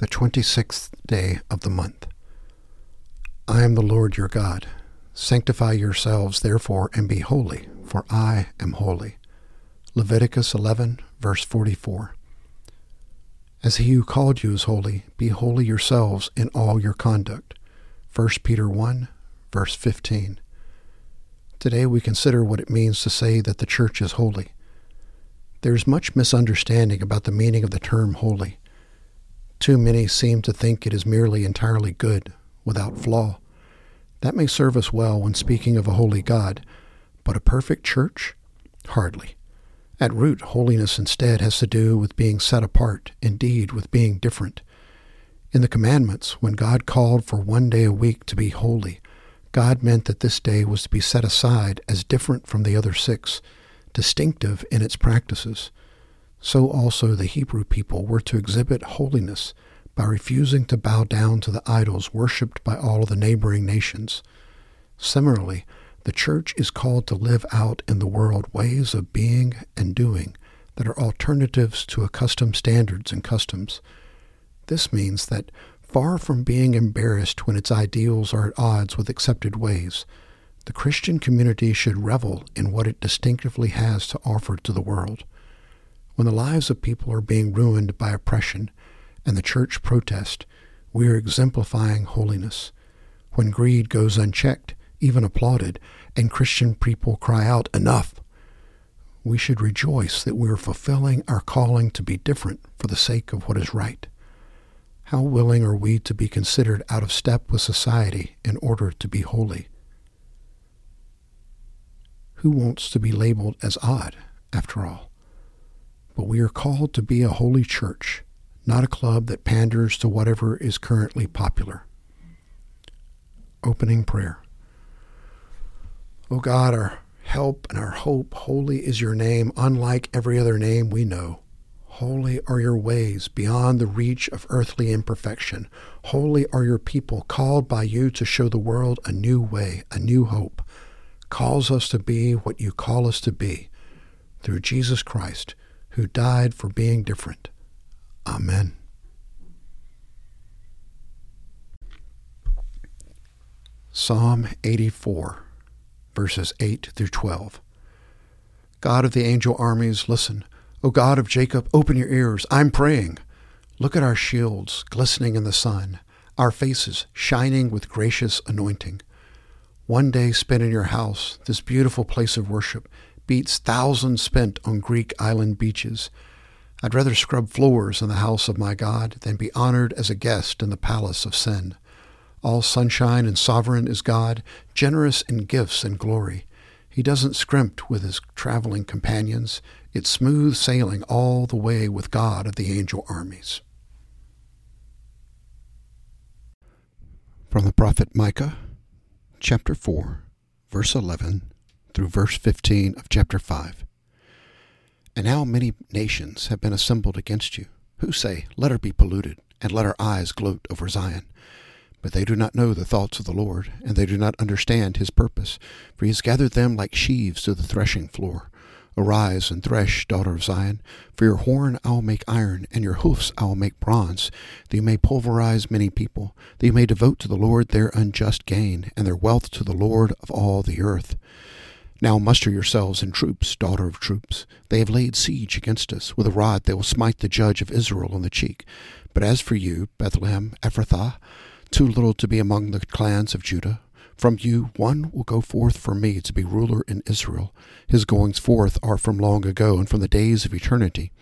the twenty sixth day of the month. I am the Lord your God. Sanctify yourselves therefore and be holy, for I am holy. Leviticus 11, verse 44. As he who called you is holy, be holy yourselves in all your conduct. 1 Peter 1, verse 15. Today we consider what it means to say that the church is holy. There is much misunderstanding about the meaning of the term holy. Too many seem to think it is merely entirely good, without flaw. That may serve us well when speaking of a holy God, but a perfect church? Hardly. At root, holiness instead has to do with being set apart, indeed, with being different. In the commandments, when God called for one day a week to be holy, God meant that this day was to be set aside as different from the other six, distinctive in its practices. So also the Hebrew people were to exhibit holiness by refusing to bow down to the idols worshipped by all the neighboring nations. Similarly, the church is called to live out in the world ways of being and doing that are alternatives to accustomed standards and customs. This means that far from being embarrassed when its ideals are at odds with accepted ways, the Christian community should revel in what it distinctively has to offer to the world. When the lives of people are being ruined by oppression and the church protest, we are exemplifying holiness. When greed goes unchecked, even applauded, and Christian people cry out, Enough! We should rejoice that we are fulfilling our calling to be different for the sake of what is right. How willing are we to be considered out of step with society in order to be holy? Who wants to be labeled as odd, after all? But we are called to be a holy church, not a club that panders to whatever is currently popular. Opening prayer. O oh God, our help and our hope, holy is your name, unlike every other name we know. Holy are your ways beyond the reach of earthly imperfection. Holy are your people, called by you to show the world a new way, a new hope. Calls us to be what you call us to be. Through Jesus Christ, who died for being different. Amen. Psalm 84, verses 8 through 12. God of the angel armies, listen. O God of Jacob, open your ears. I'm praying. Look at our shields glistening in the sun, our faces shining with gracious anointing. One day spent in your house, this beautiful place of worship, beats thousands spent on Greek island beaches. I'd rather scrub floors in the house of my God than be honored as a guest in the palace of sin. All sunshine and sovereign is God, generous in gifts and glory. He doesn't scrimp with his traveling companions. It's smooth sailing all the way with God of the angel armies. From the prophet Micah, chapter 4, verse 11 through verse 15 of chapter 5. And now many nations have been assembled against you, who say, Let her be polluted, and let her eyes gloat over Zion. But they do not know the thoughts of the Lord, and they do not understand his purpose, for he has gathered them like sheaves to the threshing floor. Arise and thresh, daughter of Zion, for your horn I will make iron, and your hoofs I will make bronze, that you may pulverize many people, that you may devote to the Lord their unjust gain, and their wealth to the Lord of all the earth. Now muster yourselves in troops, daughter of troops. They have laid siege against us. With a rod they will smite the judge of Israel on the cheek. But as for you, Bethlehem, Ephrathah, too little to be among the clans of Judah, from you one will go forth for me to be ruler in Israel. His goings forth are from long ago and from the days of eternity.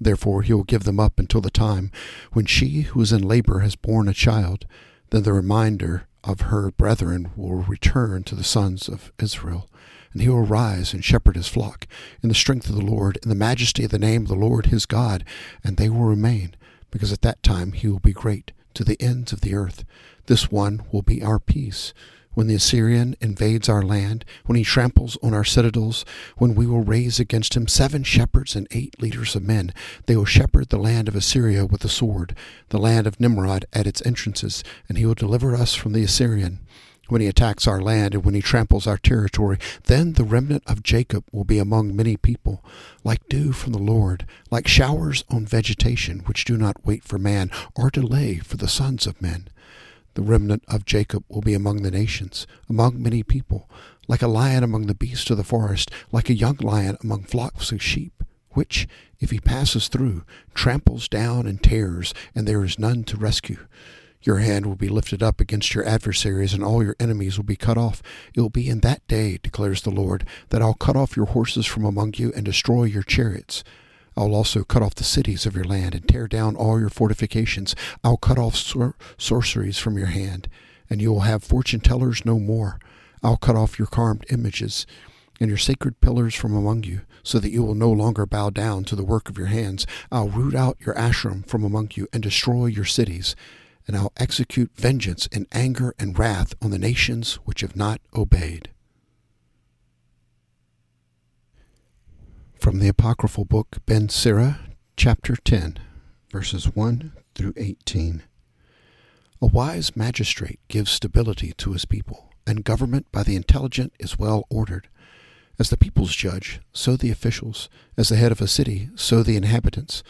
Therefore he will give them up until the time when she who is in labor has borne a child. Then the reminder of her brethren will return to the sons of Israel and he will rise and shepherd his flock in the strength of the Lord, in the majesty of the name of the Lord his God, and they will remain, because at that time he will be great to the ends of the earth. This one will be our peace. When the Assyrian invades our land, when he tramples on our citadels, when we will raise against him seven shepherds and eight leaders of men, they will shepherd the land of Assyria with the sword, the land of Nimrod at its entrances, and he will deliver us from the Assyrian. When he attacks our land and when he tramples our territory. Then the remnant of Jacob will be among many people, like dew from the Lord, like showers on vegetation, which do not wait for man or delay for the sons of men. The remnant of Jacob will be among the nations, among many people, like a lion among the beasts of the forest, like a young lion among flocks of sheep, which, if he passes through, tramples down and tears, and there is none to rescue. Your hand will be lifted up against your adversaries, and all your enemies will be cut off. It will be in that day, declares the Lord, that I'll cut off your horses from among you and destroy your chariots. I'll also cut off the cities of your land and tear down all your fortifications. I'll cut off sor- sorceries from your hand, and you will have fortune tellers no more. I'll cut off your carved images and your sacred pillars from among you, so that you will no longer bow down to the work of your hands. I'll root out your Asherim from among you and destroy your cities and I'll execute vengeance in anger and wrath on the nations which have not obeyed. From the Apocryphal Book Ben Sira, chapter 10, verses 1 through 18. A wise magistrate gives stability to his people, and government by the intelligent is well ordered. As the people's judge, so the officials. As the head of a city, so the inhabitants.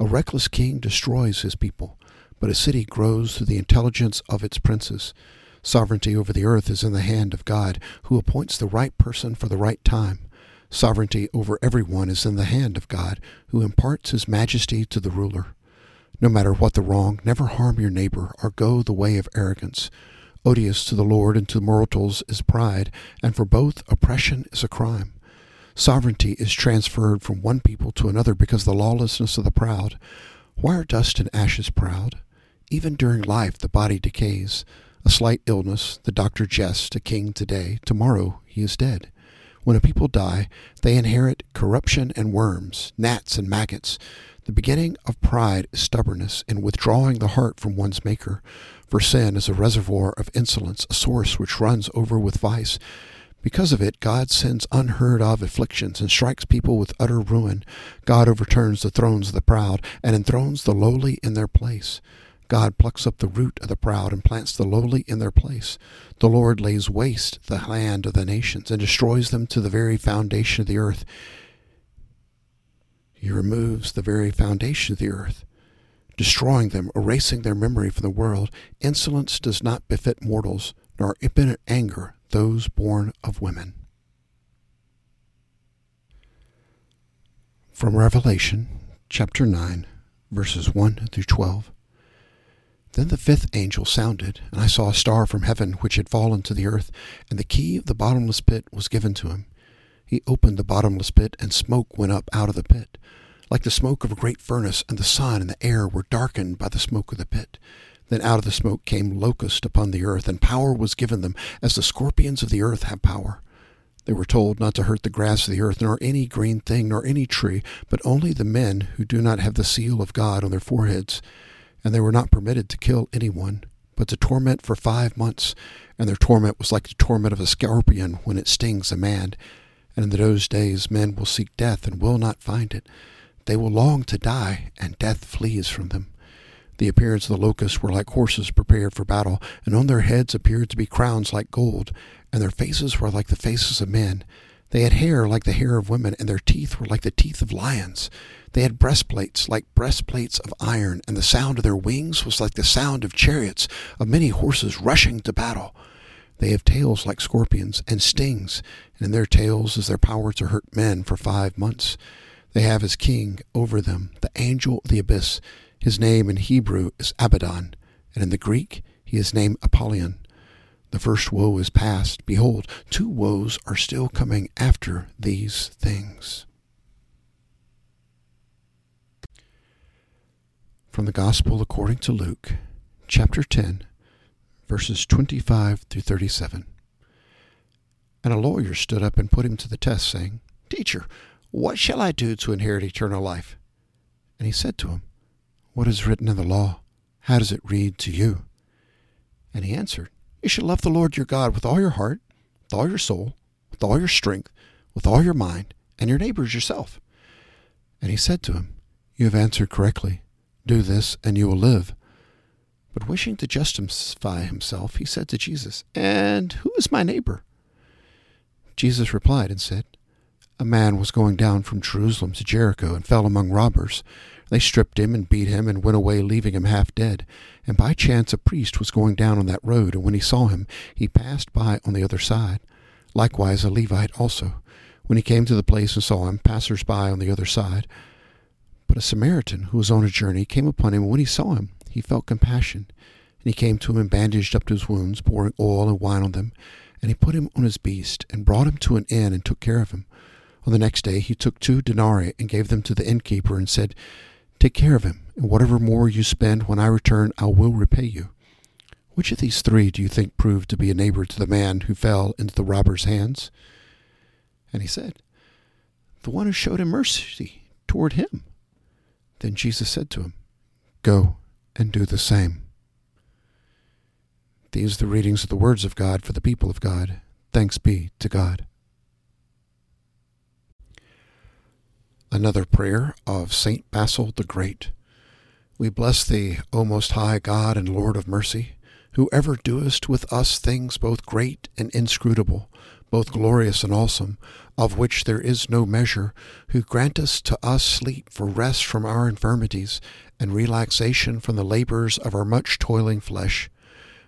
A reckless king destroys his people but a city grows through the intelligence of its princes. Sovereignty over the earth is in the hand of God, who appoints the right person for the right time. Sovereignty over everyone is in the hand of God, who imparts his majesty to the ruler. No matter what the wrong, never harm your neighbor or go the way of arrogance. Odious to the Lord and to mortals is pride, and for both oppression is a crime. Sovereignty is transferred from one people to another because of the lawlessness of the proud. Why are dust and ashes proud? Even during life, the body decays. A slight illness, the doctor jests, a king today, tomorrow he is dead. When a people die, they inherit corruption and worms, gnats and maggots. The beginning of pride is stubbornness in withdrawing the heart from one's Maker. For sin is a reservoir of insolence, a source which runs over with vice. Because of it, God sends unheard of afflictions and strikes people with utter ruin. God overturns the thrones of the proud and enthrones the lowly in their place. God plucks up the root of the proud and plants the lowly in their place. The Lord lays waste the land of the nations and destroys them to the very foundation of the earth. He removes the very foundation of the earth, destroying them, erasing their memory from the world. Insolence does not befit mortals, nor impotent anger those born of women. From Revelation chapter 9, verses 1 through 12. Then the fifth angel sounded, and I saw a star from heaven which had fallen to the earth, and the key of the bottomless pit was given to him. He opened the bottomless pit, and smoke went up out of the pit, like the smoke of a great furnace, and the sun and the air were darkened by the smoke of the pit. Then out of the smoke came locusts upon the earth, and power was given them, as the scorpions of the earth have power. They were told not to hurt the grass of the earth, nor any green thing, nor any tree, but only the men who do not have the seal of God on their foreheads and they were not permitted to kill anyone, but to torment for five months, and their torment was like the torment of a scorpion when it stings a man. And in those days men will seek death and will not find it. They will long to die, and death flees from them. The appearance of the locusts were like horses prepared for battle, and on their heads appeared to be crowns like gold, and their faces were like the faces of men. They had hair like the hair of women, and their teeth were like the teeth of lions. They had breastplates like breastplates of iron, and the sound of their wings was like the sound of chariots, of many horses rushing to battle. They have tails like scorpions, and stings, and in their tails is their power to hurt men for five months. They have as king over them the angel of the abyss. His name in Hebrew is Abaddon, and in the Greek he is named Apollyon. The first woe is past. Behold, two woes are still coming after these things. From the Gospel according to Luke, chapter 10, verses 25 through 37. And a lawyer stood up and put him to the test, saying, Teacher, what shall I do to inherit eternal life? And he said to him, What is written in the law? How does it read to you? And he answered, You shall love the Lord your God with all your heart, with all your soul, with all your strength, with all your mind, and your neighbors yourself. And he said to him, You have answered correctly. Do this, and you will live. But wishing to justify himself, he said to Jesus, And who is my neighbor? Jesus replied and said, A man was going down from Jerusalem to Jericho and fell among robbers. They stripped him and beat him and went away, leaving him half dead. And by chance a priest was going down on that road, and when he saw him, he passed by on the other side. Likewise a Levite also. When he came to the place and saw him, passers by on the other side. But a Samaritan who was on a journey came upon him, and when he saw him, he felt compassion. And he came to him and bandaged up his wounds, pouring oil and wine on them. And he put him on his beast, and brought him to an inn, and took care of him. On the next day he took two denarii, and gave them to the innkeeper, and said, Take care of him, and whatever more you spend when I return, I will repay you. Which of these three do you think proved to be a neighbor to the man who fell into the robber's hands? And he said, The one who showed him mercy toward him. Then Jesus said to him, Go and do the same. These are the readings of the words of God for the people of God. Thanks be to God. Another prayer of Saint Basil the Great. We bless thee, O most high God and Lord of mercy, who ever doest with us things both great and inscrutable, both glorious and awesome, of which there is no measure, who grantest to us sleep for rest from our infirmities, and relaxation from the labors of our much toiling flesh.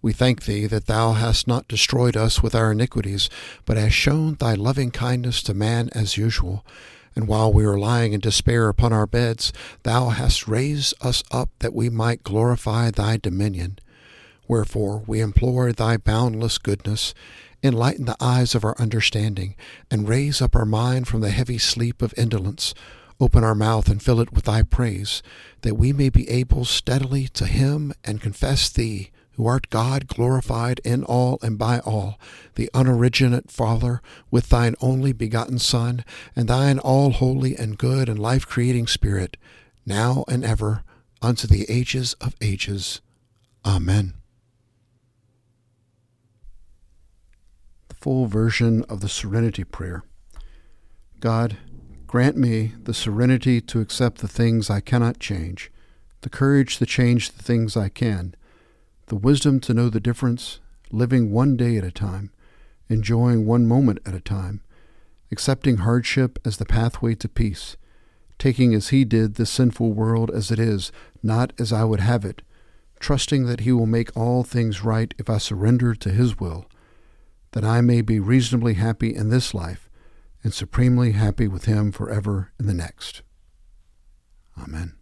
We thank thee that thou hast not destroyed us with our iniquities, but hast shown thy loving kindness to man as usual and while we were lying in despair upon our beds, thou hast raised us up that we might glorify thy dominion. Wherefore we implore thy boundless goodness, enlighten the eyes of our understanding, and raise up our mind from the heavy sleep of indolence. Open our mouth and fill it with thy praise, that we may be able steadily to hymn and confess thee who art God glorified in all and by all, the unoriginate Father, with thine only begotten Son, and thine all holy and good and life creating Spirit, now and ever, unto the ages of ages. Amen. The full version of the Serenity Prayer. God, grant me the serenity to accept the things I cannot change, the courage to change the things I can the wisdom to know the difference, living one day at a time, enjoying one moment at a time, accepting hardship as the pathway to peace, taking as He did the sinful world as it is, not as I would have it, trusting that He will make all things right if I surrender to His will, that I may be reasonably happy in this life and supremely happy with Him forever in the next. Amen.